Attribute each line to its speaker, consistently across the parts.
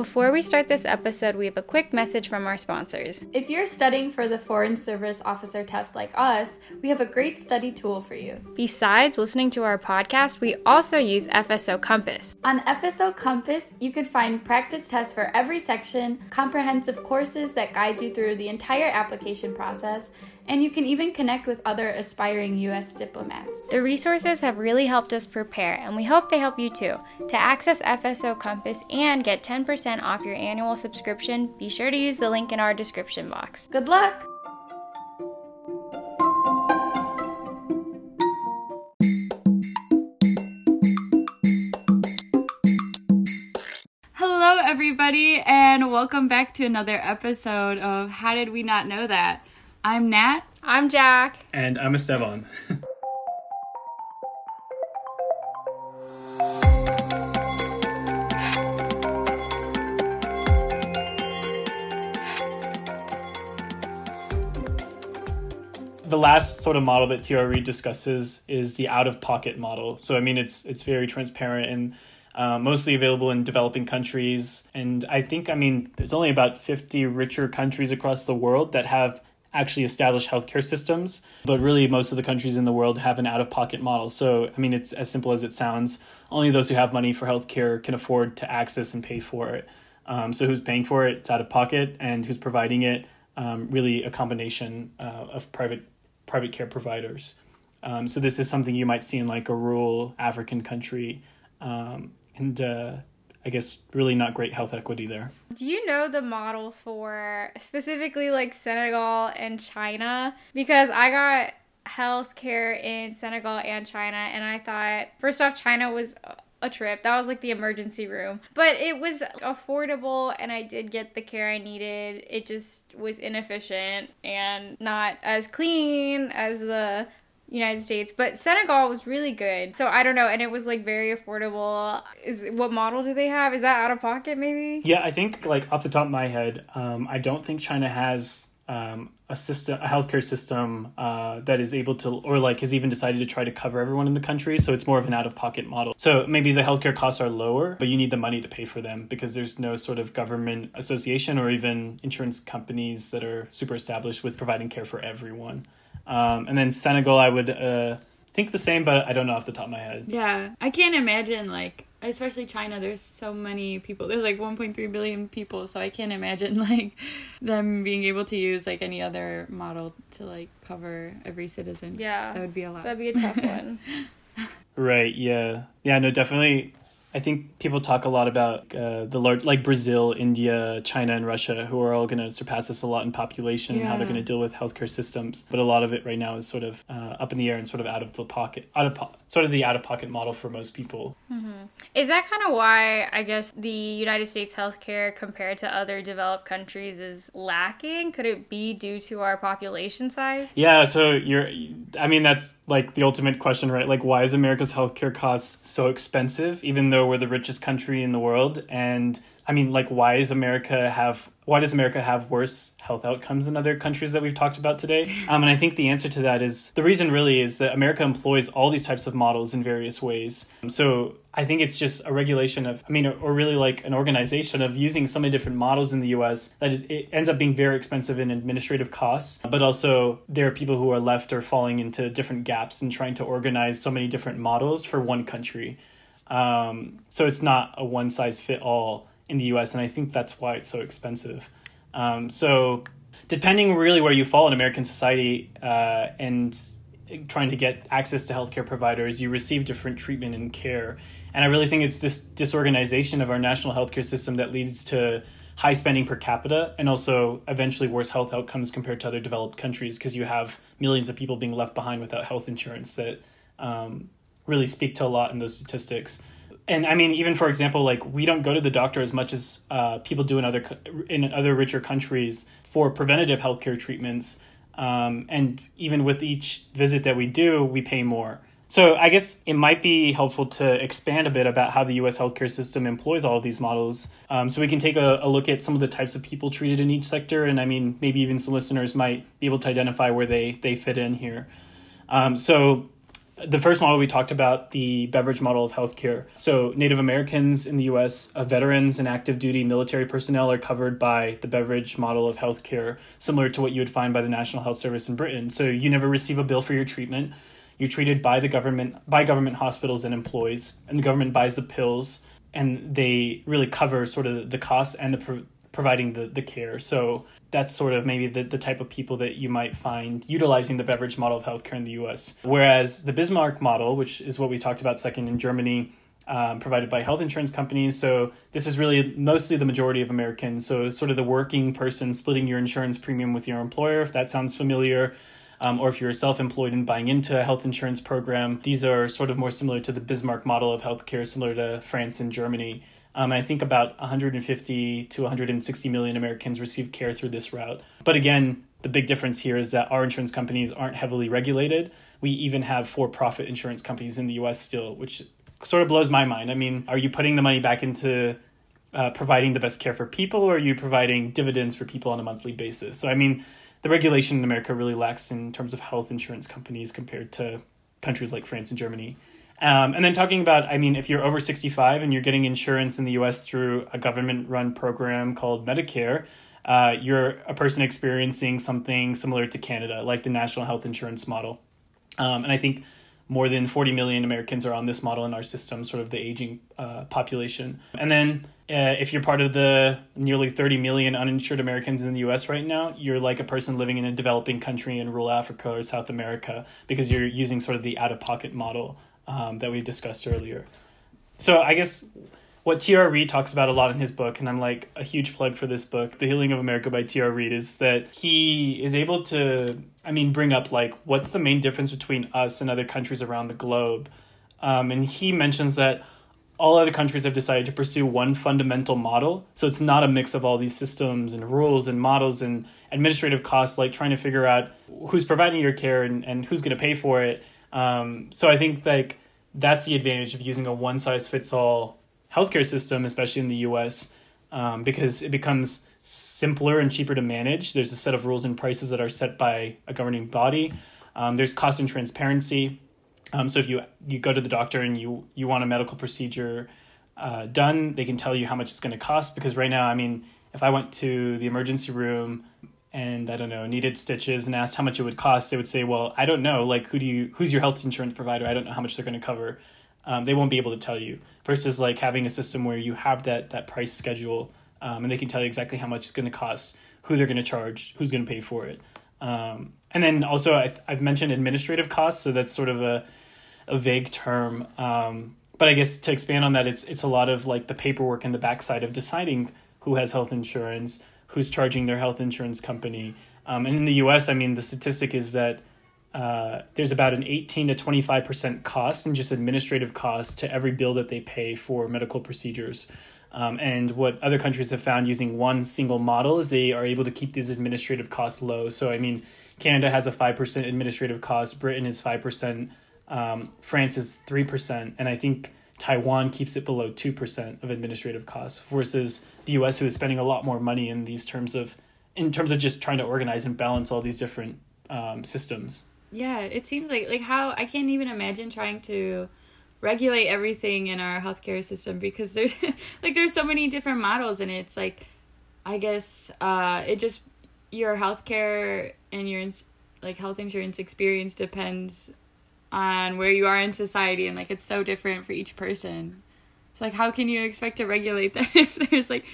Speaker 1: Before we start this episode, we have a quick message from our sponsors.
Speaker 2: If you're studying for the Foreign Service Officer test like us, we have a great study tool for you.
Speaker 1: Besides listening to our podcast, we also use FSO Compass.
Speaker 2: On FSO Compass, you can find practice tests for every section, comprehensive courses that guide you through the entire application process, and you can even connect with other aspiring U.S. diplomats.
Speaker 1: The resources have really helped us prepare, and we hope they help you too. To access FSO Compass and get 10% off your annual subscription, be sure to use the link in our description box.
Speaker 2: Good luck! Hello, everybody, and welcome back to another episode of How Did We Not Know That? I'm Nat.
Speaker 1: I'm Jack.
Speaker 3: And I'm Esteban. the last sort of model that TRE discusses is the out of pocket model. So I mean, it's it's very transparent and uh, mostly available in developing countries. And I think I mean, there's only about fifty richer countries across the world that have actually established healthcare systems, but really most of the countries in the world have an out of pocket model. So, I mean, it's as simple as it sounds. Only those who have money for healthcare can afford to access and pay for it. Um, so, who's paying for it? It's out of pocket, and who's providing it? Um, really, a combination uh, of private private care providers. Um, so, this is something you might see in like a rural African country, um, and uh, I guess really not great health equity there.
Speaker 1: Do you know the model for specifically like Senegal and China? Because I got healthcare in Senegal and China, and I thought, first off, China was a trip. That was like the emergency room. But it was affordable and I did get the care I needed. It just was inefficient and not as clean as the United States, but Senegal was really good. So I don't know, and it was like very affordable. Is what model do they have? Is that out of pocket maybe?
Speaker 3: Yeah, I think like off the top of my head, um, I don't think China has um, a system, a healthcare system uh, that is able to, or like has even decided to try to cover everyone in the country. So it's more of an out of pocket model. So maybe the healthcare costs are lower, but you need the money to pay for them because there's no sort of government association or even insurance companies that are super established with providing care for everyone. Um, and then Senegal, I would uh, think the same, but I don't know off the top of my head.
Speaker 2: Yeah, I can't imagine like especially China. There's so many people. There's like 1.3 billion people, so I can't imagine like them being able to use like any other model to like cover every citizen.
Speaker 1: Yeah,
Speaker 2: that would be a lot.
Speaker 1: That'd be a tough one.
Speaker 3: right. Yeah. Yeah. No. Definitely I think people talk a lot about uh, the large, like Brazil, India, China, and Russia, who are all going to surpass us a lot in population yeah. and how they're going to deal with healthcare systems. But a lot of it right now is sort of uh, up in the air and sort of out of the pocket, out of po- sort of the out of pocket model for most people.
Speaker 1: Mm-hmm. Is that kind of why I guess the United States healthcare compared to other developed countries is lacking? Could it be due to our population size?
Speaker 3: Yeah. So you're, I mean, that's like the ultimate question, right? Like, why is America's healthcare costs so expensive, even though we're the richest country in the world and I mean, like, why is America have why does America have worse health outcomes than other countries that we've talked about today? Um, and I think the answer to that is the reason really is that America employs all these types of models in various ways. So I think it's just a regulation of, I mean, or really like an organization of using so many different models in the US that it ends up being very expensive in administrative costs. But also, there are people who are left or falling into different gaps and trying to organize so many different models for one country. Um, so it's not a one size fit all in the US, and I think that's why it's so expensive. Um, so depending really where you fall in American society uh, and trying to get access to healthcare providers, you receive different treatment and care. And I really think it's this disorganization of our national healthcare system that leads to high spending per capita and also eventually worse health outcomes compared to other developed countries because you have millions of people being left behind without health insurance that um, really speak to a lot in those statistics. And I mean, even for example, like we don't go to the doctor as much as uh, people do in other in other richer countries for preventative healthcare treatments. Um, and even with each visit that we do, we pay more. So I guess it might be helpful to expand a bit about how the U.S. healthcare system employs all of these models, um, so we can take a, a, look at some of the types of people treated in each sector, and I mean maybe even some listeners might be able to identify where they they fit in here. Um, so the first model we talked about the Beveridge model of healthcare. So Native Americans in the U.S., uh, veterans and active duty military personnel are covered by the Beveridge model of healthcare, similar to what you would find by the National Health Service in Britain. So you never receive a bill for your treatment. You're treated by the government by government hospitals and employees, and the government buys the pills, and they really cover sort of the costs and the providing the, the care. So that's sort of maybe the, the type of people that you might find utilizing the Beveridge model of healthcare in the US. Whereas the Bismarck model, which is what we talked about second in Germany, um, provided by health insurance companies. So this is really mostly the majority of Americans. So sort of the working person splitting your insurance premium with your employer, if that sounds familiar. Um, or if you're self-employed and buying into a health insurance program, these are sort of more similar to the Bismarck model of healthcare, similar to France and Germany. Um, I think about 150 to 160 million Americans receive care through this route. But again, the big difference here is that our insurance companies aren't heavily regulated. We even have for profit insurance companies in the US still, which sort of blows my mind. I mean, are you putting the money back into uh, providing the best care for people, or are you providing dividends for people on a monthly basis? So, I mean, the regulation in America really lacks in terms of health insurance companies compared to countries like France and Germany. Um, and then talking about, I mean, if you're over 65 and you're getting insurance in the US through a government run program called Medicare, uh, you're a person experiencing something similar to Canada, like the national health insurance model. Um, and I think more than 40 million Americans are on this model in our system, sort of the aging uh, population. And then uh, if you're part of the nearly 30 million uninsured Americans in the US right now, you're like a person living in a developing country in rural Africa or South America because you're using sort of the out of pocket model um, that we discussed earlier. So I guess what T.R. Reid talks about a lot in his book, and I'm like a huge plug for this book, The Healing of America by T.R. Reid, is that he is able to, I mean, bring up like what's the main difference between us and other countries around the globe. Um, and he mentions that all other countries have decided to pursue one fundamental model. So it's not a mix of all these systems and rules and models and administrative costs, like trying to figure out who's providing your care and, and who's going to pay for it. Um, so I think like that's the advantage of using a one size fits all healthcare system, especially in the US, um, because it becomes simpler and cheaper to manage. There's a set of rules and prices that are set by a governing body. Um, there's cost and transparency. Um, so if you you go to the doctor and you you want a medical procedure uh, done, they can tell you how much it's going to cost. Because right now, I mean, if I went to the emergency room and I don't know needed stitches and asked how much it would cost, they would say, "Well, I don't know. Like, who do you? Who's your health insurance provider? I don't know how much they're going to cover." Um, they won't be able to tell you. Versus like having a system where you have that that price schedule, um, and they can tell you exactly how much it's going to cost, who they're going to charge, who's going to pay for it. Um, and then also I, I've mentioned administrative costs, so that's sort of a a vague term. Um, but I guess to expand on that, it's it's a lot of like the paperwork and the backside of deciding who has health insurance, who's charging their health insurance company. Um, and in the U.S., I mean, the statistic is that uh, there's about an 18 to 25 percent cost in just administrative costs to every bill that they pay for medical procedures. Um, and what other countries have found using one single model is they are able to keep these administrative costs low. So, I mean, Canada has a 5% administrative cost, Britain is 5%, um, France is 3%, and I think Taiwan keeps it below 2% of administrative costs versus the US, who is spending a lot more money in these terms of, in terms of just trying to organize and balance all these different um, systems.
Speaker 2: Yeah, it seems like like how I can't even imagine trying to regulate everything in our healthcare system because there's like there's so many different models and it's like I guess uh it just your healthcare and your like health insurance experience depends on where you are in society and like it's so different for each person. It's like how can you expect to regulate that if there's like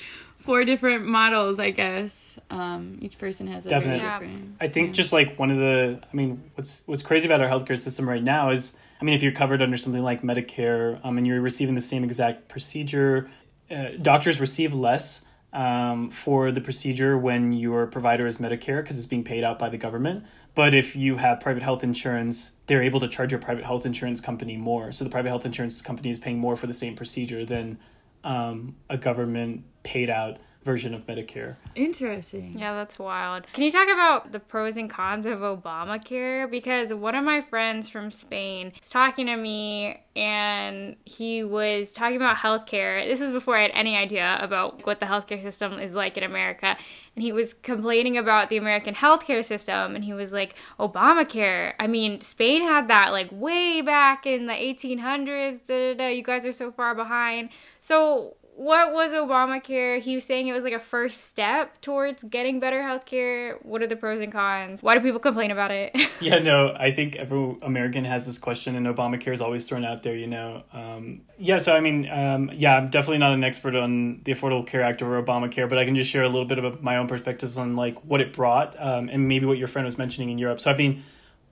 Speaker 2: four different models, I guess. Um, each person has a
Speaker 3: Definitely.
Speaker 2: very different.
Speaker 3: I think
Speaker 2: yeah.
Speaker 3: just like one of the, I mean, what's what's crazy about our healthcare system right now is, I mean, if you're covered under something like Medicare, um, and you're receiving the same exact procedure, uh, doctors receive less um, for the procedure when your provider is Medicare because it's being paid out by the government. But if you have private health insurance, they're able to charge your private health insurance company more. So the private health insurance company is paying more for the same procedure than um, a government paid out version of Medicare.
Speaker 2: Interesting.
Speaker 1: Yeah, that's wild. Can you talk about the pros and cons of Obamacare? Because one of my friends from Spain was talking to me and he was talking about healthcare. This was before I had any idea about what the healthcare system is like in America. And he was complaining about the American healthcare system and he was like, Obamacare. I mean, Spain had that like way back in the 1800s. Da, da, da. You guys are so far behind. So, what was Obamacare? He was saying it was like a first step towards getting better healthcare. What are the pros and cons? Why do people complain about it?
Speaker 3: yeah, no, I think every American has this question, and Obamacare is always thrown out there, you know. Um, yeah, so I mean, um, yeah, I'm definitely not an expert on the Affordable Care Act or Obamacare, but I can just share a little bit of my own perspectives on like what it brought um, and maybe what your friend was mentioning in Europe. So, I mean,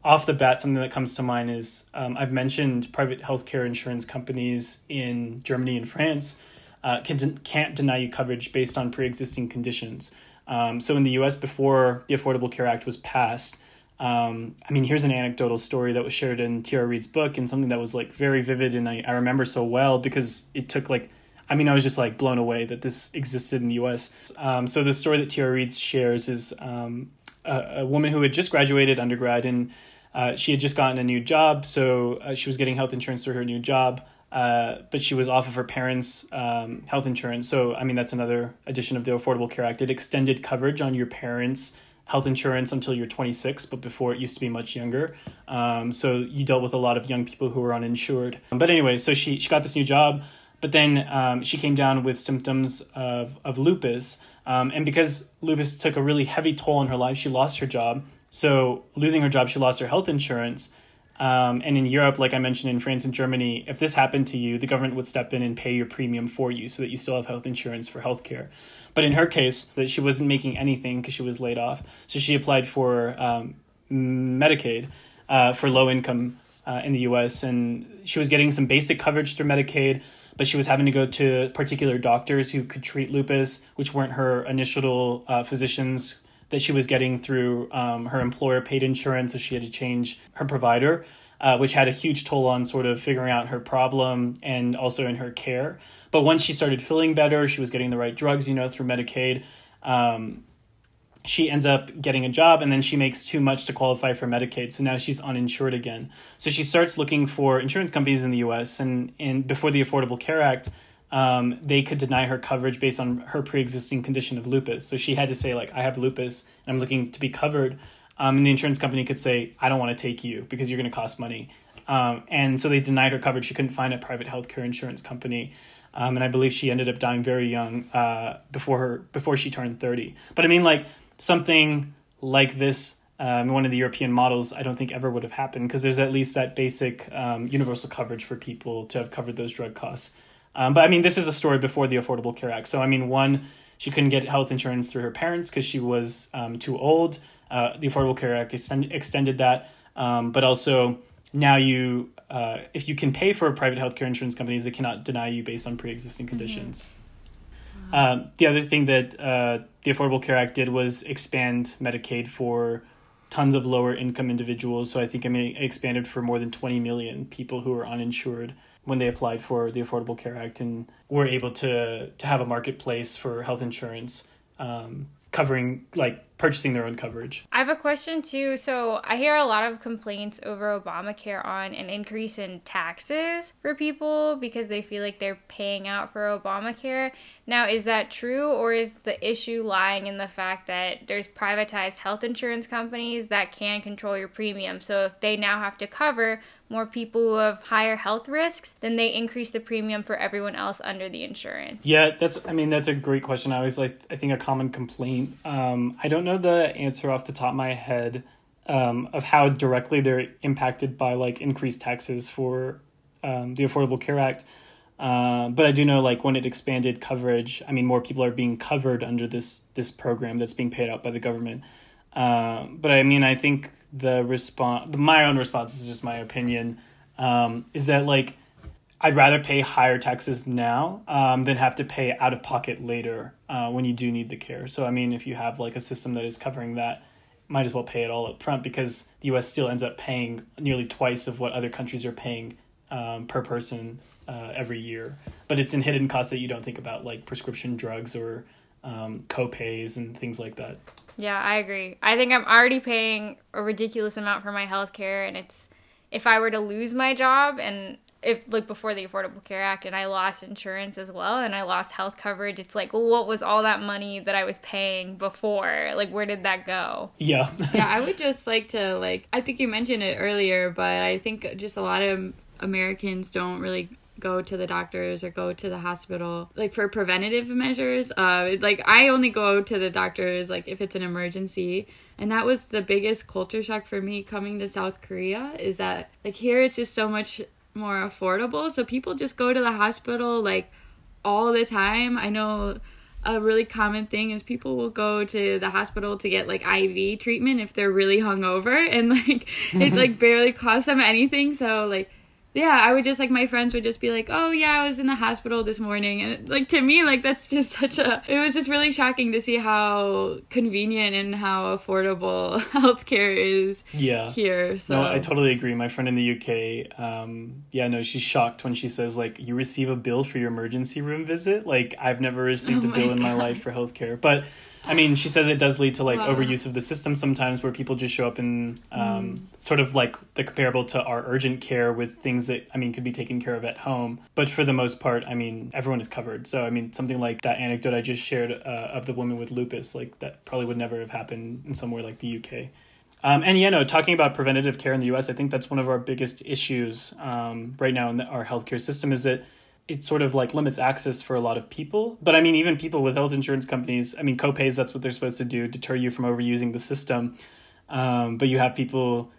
Speaker 3: off the bat, something that comes to mind is um, I've mentioned private healthcare insurance companies in Germany and France uh, can, can't deny you coverage based on pre-existing conditions. Um, so in the U.S., before the Affordable Care Act was passed, um, I mean, here's an anecdotal story that was shared in T.R. Reid's book and something that was like very vivid and I, I remember so well because it took like, I mean, I was just like blown away that this existed in the U.S. Um, so the story that T.R. Reid shares is um, a, a, woman who had just graduated undergrad and uh, she had just gotten a new job, so uh, she was getting health insurance through her new job. Uh, but she was off of her parents' um, health insurance. So, I mean, that's another addition of the Affordable Care Act. It extended coverage on your parents' health insurance until you're 26, but before it used to be much younger. Um, so you dealt with a lot of young people who were uninsured. But anyway, so she, she got this new job, but then um, she came down with symptoms of, of lupus. Um, and because lupus took a really heavy toll on her life, she lost her job. So losing her job, she lost her health insurance. Um, and in Europe, like I mentioned in France and Germany, if this happened to you, the government would step in and pay your premium for you so that you still have health insurance for healthcare. But in her case, that she wasn't making anything because she was laid off, so she applied for um, Medicaid uh, for low income uh, in the U.S. and she was getting some basic coverage through Medicaid, but she was having to go to particular doctors who could treat lupus, which weren't her initial uh, physicians that she was getting through um, her employer paid insurance, so she had to change her provider, uh, which had a huge toll on sort of figuring out her problem and also in her care. But once she started feeling better, she was getting the right drugs, you know, through Medicaid. Um, she ends up getting a job and then she makes too much to qualify for Medicaid. So now she's uninsured again. So she starts looking for insurance companies in the US. And, and before the Affordable Care Act, um, they could deny her coverage based on her pre-existing condition of lupus. So she had to say like, I have lupus and I'm looking to be covered. Um, and the insurance company could say, I don't want to take you because you're going to cost money. Um, and so they denied her coverage. She couldn't find a private healthcare insurance company. Um, and I believe she ended up dying very young uh, before her before she turned 30. But I mean, like something like this um, one of the European models, I don't think ever would have happened because there's at least that basic um, universal coverage for people to have covered those drug costs. Um, but I mean, this is a story before the Affordable Care Act. So, I mean, one, she couldn't get health insurance through her parents because she was um, too old. Uh, the Affordable Care Act extend, extended that. Um, but also, now you, uh, if you can pay for private healthcare insurance companies, they cannot deny you based on pre existing conditions. Mm-hmm. Um, the other thing that uh, the Affordable Care Act did was expand Medicaid for tons of lower income individuals. So I think I mean, it expanded for more than 20 million people who are uninsured when they applied for the Affordable Care Act and were able to to have a marketplace for health insurance um, covering like purchasing their own coverage.
Speaker 1: I have a question too. So I hear a lot of complaints over Obamacare on an increase in taxes for people because they feel like they're paying out for Obamacare. Now, is that true, or is the issue lying in the fact that there's privatized health insurance companies that can control your premium? So if they now have to cover more people who have higher health risks, then they increase the premium for everyone else under the insurance.
Speaker 3: Yeah, that's. I mean, that's a great question. I always like. I think a common complaint. Um, I don't know the answer off the top of my head um, of how directly they're impacted by like increased taxes for um, the Affordable Care Act. Uh, but I do know like when it expanded coverage, I mean more people are being covered under this this program that's being paid out by the government. Um, but I mean, I think the response, my own response is just my opinion, um, is that like I'd rather pay higher taxes now um, than have to pay out of pocket later uh, when you do need the care. So I mean, if you have like a system that is covering that, might as well pay it all up front because the U.S. still ends up paying nearly twice of what other countries are paying um, per person uh, every year. But it's in hidden costs that you don't think about, like prescription drugs or um, co-pays and things like that.
Speaker 1: Yeah, I agree. I think I'm already paying a ridiculous amount for my health care and it's if I were to lose my job and if like before the Affordable Care Act and I lost insurance as well and I lost health coverage, it's like, well, what was all that money that I was paying before? Like, where did that go?
Speaker 3: Yeah.
Speaker 2: yeah, I would just like to like I think you mentioned it earlier, but I think just a lot of Americans don't really go to the doctors or go to the hospital like for preventative measures uh like i only go to the doctors like if it's an emergency. And that was the biggest culture shock for me coming to south korea is that like here it's just so much more affordable. So people just go to the hospital like all the time. I know a really common thing is people will go to the hospital to get like IV treatment if they're really hungover and like it like barely costs them anything. So like yeah, I would just like my friends would just be like, "Oh yeah, I was in the hospital this morning," and like to me, like that's just such a. It was just really shocking to see how convenient and how affordable healthcare is.
Speaker 3: Yeah.
Speaker 2: Here, so
Speaker 3: no, I totally agree. My friend in the UK, um, yeah, no, she's shocked when she says like, "You receive a bill for your emergency room visit." Like, I've never received
Speaker 2: Oh
Speaker 3: a bill
Speaker 2: my
Speaker 3: in my life for healthcare, but. I mean, she says it does lead to like
Speaker 2: Wow.
Speaker 3: overuse of the system sometimes, where people just show up in um,
Speaker 2: Mm.
Speaker 3: sort of like the comparable to our urgent care with things that I mean could be taken care of at home. But for the most part, I mean, everyone is covered. So I mean, something like that anecdote I just shared uh, of the woman with lupus, like that probably would never have happened in somewhere like the UK. Um, and yeah, no, talking about preventative care in the U.S., I think that's one of our biggest issues um, right now in the, our healthcare system. Is that it sort of like limits access for a lot of people. But I mean, even people with health insurance companies, I mean, copays, that's what they're supposed to do, deter you from overusing the system. Um, but you have people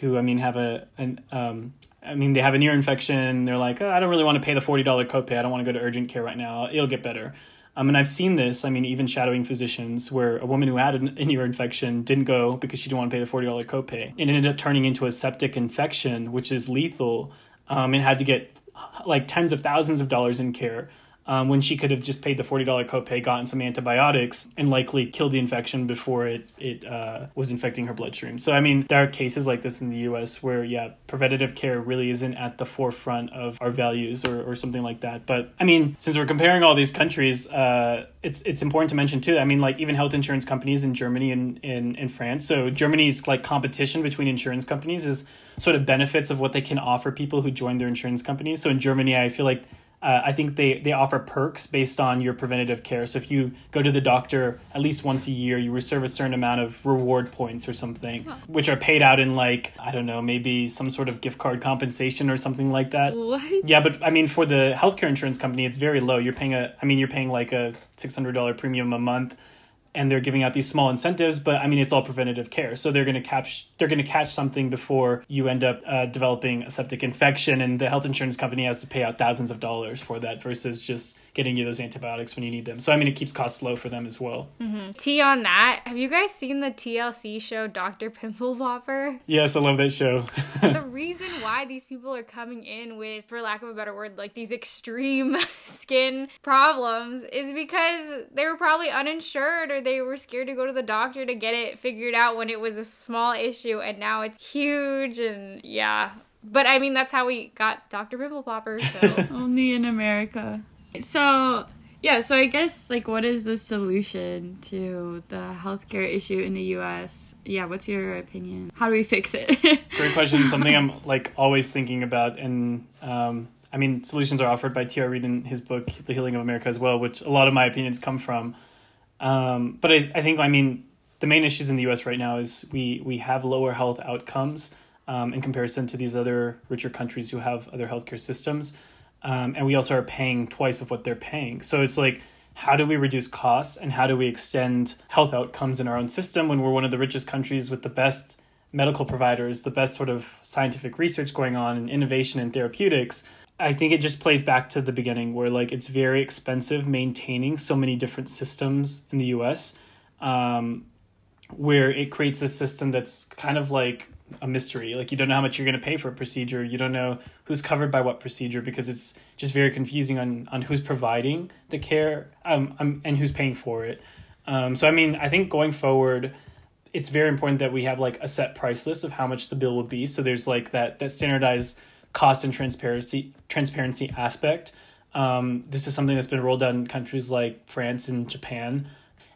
Speaker 3: who, I mean, have a, an, um, I mean, they have an ear infection. They're like, oh, I don't really want to pay the $40 copay. I don't want to go to urgent care right now. It'll get better. Um, and I've seen this, I mean, even shadowing physicians, where a woman who had an, an ear infection didn't go because she didn't want to pay the $40 copay. It ended up turning into a septic infection, which is lethal, um, and had to get like tens of thousands of dollars in care um, when she could have just paid the $40 copay, gotten some antibiotics, and likely killed the infection before it, it uh, was infecting her bloodstream. So, I mean, there are cases like this in the US where, yeah, preventative care really isn't at the forefront of our values or, or something like that. But, I mean, since we're comparing all these countries, uh, it's it's important to mention too. I mean, like even health insurance companies in Germany and in, in France. So Germany's like competition between insurance companies is sort of benefits of what they can offer people who join their insurance companies. So in Germany, I feel like uh, I think they, they offer perks based on your preventative care. So if you go to the doctor at least once a year, you reserve a certain amount of reward points or something, which are paid out in like, I don't know, maybe some sort of gift card compensation or something like that.
Speaker 2: what?
Speaker 3: Yeah, but I mean, for the healthcare insurance company, it's very low. You're paying a, I mean, you're paying like a six hundred dollar premium a month, and they're giving out these small incentives. But I mean, it's all preventative care, so they're going to catch, they're going to catch something before you end up uh, developing a septic infection, and the health insurance company has to pay out thousands of dollars for that versus just getting you those antibiotics when you need them. So I mean, it keeps costs low for them as well. Mm-hmm.
Speaker 1: T on that. Have you guys seen the TLC show Dr. Pimple Popper?
Speaker 3: Yes, I love that show.
Speaker 1: the reason why these people are coming in with, for lack of a better word, like these extreme skin problems is because they were probably uninsured or they were scared to go to the doctor to get it figured out when it was a small issue and now it's huge and yeah. But I mean, that's how we got Dr. Pimple Popper. So
Speaker 2: Only in America. So, yeah, so I guess, like, what is the solution to the healthcare issue in the US? Yeah, what's your opinion? How do we fix it?
Speaker 3: Great question. Something I'm like always thinking about, and um, I mean, solutions are offered by T.R. Reid in his book *The Healing of America* as well, which a lot of my opinions come from. Um, but I, I think, I mean, the main issues in the U.S. right now is we we have lower health outcomes um, in comparison to these other richer countries who have other healthcare systems, um, and we also are paying twice of what they're paying. So it's like. How do we reduce costs and how do we extend health outcomes in our own system when we're one of the richest countries with the best medical providers, the best sort of scientific research going on and innovation in therapeutics, I think it just plays back to the beginning where like it's very expensive maintaining so many different systems in the US, um, where it creates a system that's kind of like a mystery. Like you don't know how much you're going to pay for a procedure. You don't know who's covered by what procedure because it's just very confusing on on who's providing the care um, um and who's paying for it. Um, so I mean, I think going forward, it's very important that we have like a set price list of how much the bill will be. So there's like that that standardized cost and transparency transparency aspect. Um, this is something that's been rolled out in countries like France and Japan.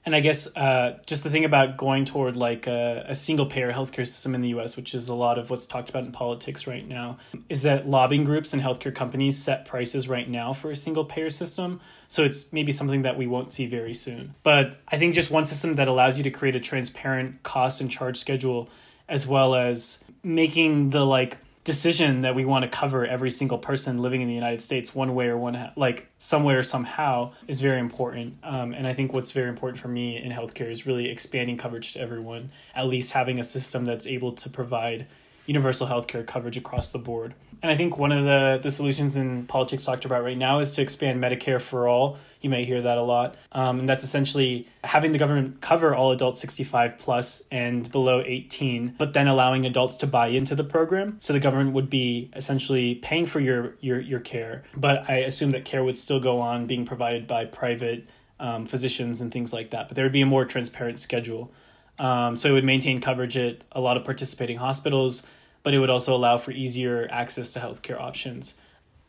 Speaker 3: And I guess uh, just the thing about going toward like a, a single payer healthcare system in the US, which is a lot of what's talked about in politics right now, is that lobbying groups and healthcare companies set prices right now for a single payer system. So it's maybe something that we won't see very soon. But I think just one system that allows you to create a transparent cost and charge schedule, as well as making the like decision that we want to cover every single person living in the United States one way or one like somewhere or somehow is very important. Um, and I think what's very important for me in healthcare is really expanding coverage to everyone. At least having a system that's able to provide universal healthcare coverage across the board. And I think one of the, the solutions in politics talked about right now is to expand Medicare for all. You may hear that a lot. Um, and that's essentially having the government cover all adults 65 plus and below 18, but then allowing adults to buy into the program. So the government would be essentially paying for your, your, your care, but I assume that care would still go on being provided by private um, physicians and things like that. But there would be a more transparent schedule. Um, so it would maintain coverage at a lot of participating hospitals, but it would also allow for easier access to healthcare options.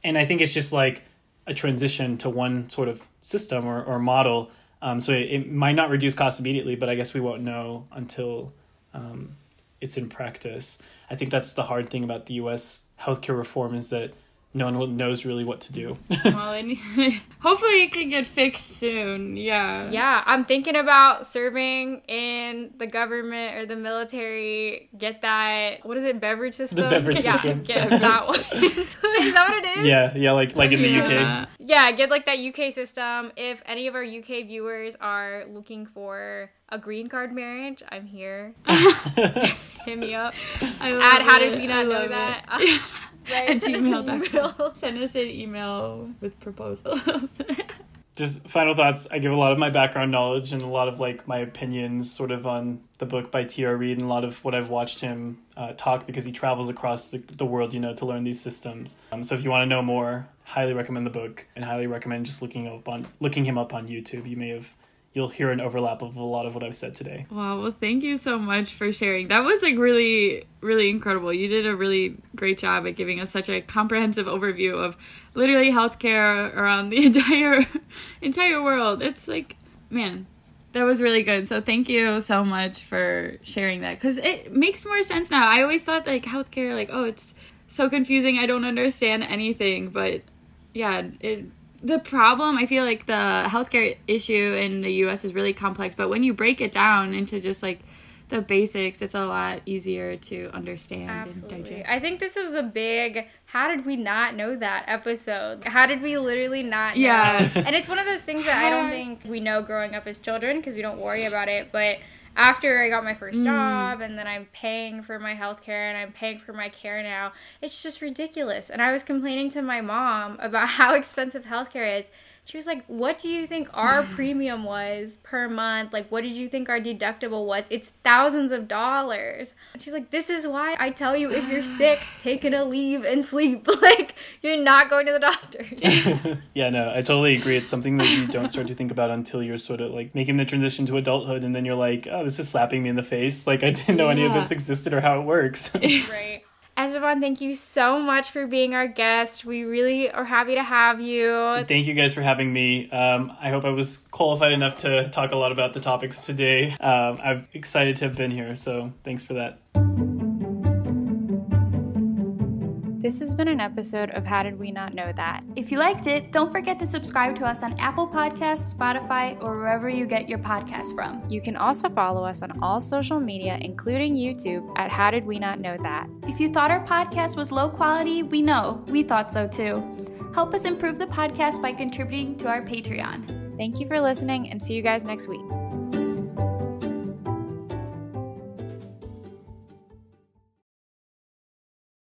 Speaker 3: And I think it's just like a transition to one sort of system or, or model. Um, so it, it, might not reduce costs immediately, but I guess we won't know until um, it's in practice. I think that's the hard thing about the US healthcare reform is that no one knows really what to do.
Speaker 2: well, and hopefully it can get fixed soon. Yeah.
Speaker 1: Yeah, I'm thinking about serving in the government or the military. Get that. What is it? Beveridge system.
Speaker 3: The Beveridge
Speaker 1: yeah,
Speaker 3: system.
Speaker 1: Get that one. is that what it is?
Speaker 3: Yeah, yeah, like like in the
Speaker 2: Yeah.
Speaker 3: UK.
Speaker 1: Yeah, get like that UK system. If any of our UK viewers are looking for a green card marriage, I'm here. Hit me up.
Speaker 2: I love
Speaker 1: Add how did we
Speaker 2: I
Speaker 1: not know
Speaker 2: love
Speaker 1: that?
Speaker 2: It.
Speaker 1: Right,
Speaker 2: At
Speaker 1: send us an
Speaker 2: gmail.com.
Speaker 1: email.
Speaker 2: Send us an email with proposals.
Speaker 3: Just final thoughts. I give a lot of my background knowledge and a lot of like my opinions sort of on the book by T.R. Reid and a lot of what I've watched him uh, talk because he travels across the, the world, you know, to learn these systems. Um, so if you want to know more, highly recommend the book and highly recommend just looking up on looking him up on YouTube. You may have you'll hear an overlap of a lot of what I've said today.
Speaker 2: Wow, well, thank you so much for sharing. That was like really, really incredible. You did a really great job at giving us such a comprehensive overview of literally healthcare around the entire, entire world. It's like, man, that was really good. So thank you so much for sharing that because it makes more sense now. I always thought like healthcare, like oh, it's so confusing. I don't understand anything, but yeah, it the problem i feel like the healthcare issue in the us is really complex but when you break it down into just like the basics it's a lot easier to understand and
Speaker 1: Absolutely.
Speaker 2: digest
Speaker 1: I think this was a big how did we not know that episode? How did we literally not know?
Speaker 2: Yeah.
Speaker 1: And it's one of those things that I don't think we know growing up as children because we don't worry about it, but after I got my first
Speaker 2: Mm.
Speaker 1: job and then I'm paying for my health care and I'm paying for my care now, it's just ridiculous. And I was complaining to my mom about how expensive healthcare is. She was like, What do you think our premium was per month? Like, what did you think our deductible was? It's thousands of dollars. And she's like, This is why I tell you if you're sick, take it a leave and sleep. Like, you're not going to the doctor.
Speaker 3: yeah, no, I totally agree. It's something that you don't start to think about until you're sort of like making the transition to adulthood, and then you're like, oh, this is slapping me in the face. Like, I didn't know any of this existed or how it works.
Speaker 1: right. Esteban, thank you so much for being our guest. We really are happy to have you.
Speaker 3: Thank you guys for having me. Um, I hope I was qualified enough to talk a lot about the topics today. Um, I'm excited to have been here, so thanks for that.
Speaker 1: This has been an episode of How Did We Not Know That?
Speaker 4: If you liked it, don't forget to subscribe to us on Apple Podcasts, Spotify, or wherever you get your podcasts from.
Speaker 1: You can also follow us on all social media, including YouTube, at How Did We Not Know That?
Speaker 4: If you thought our podcast was low quality, we know. We thought so too. Help us improve the podcast by contributing to our Patreon.
Speaker 1: Thank you for listening and see you guys next week.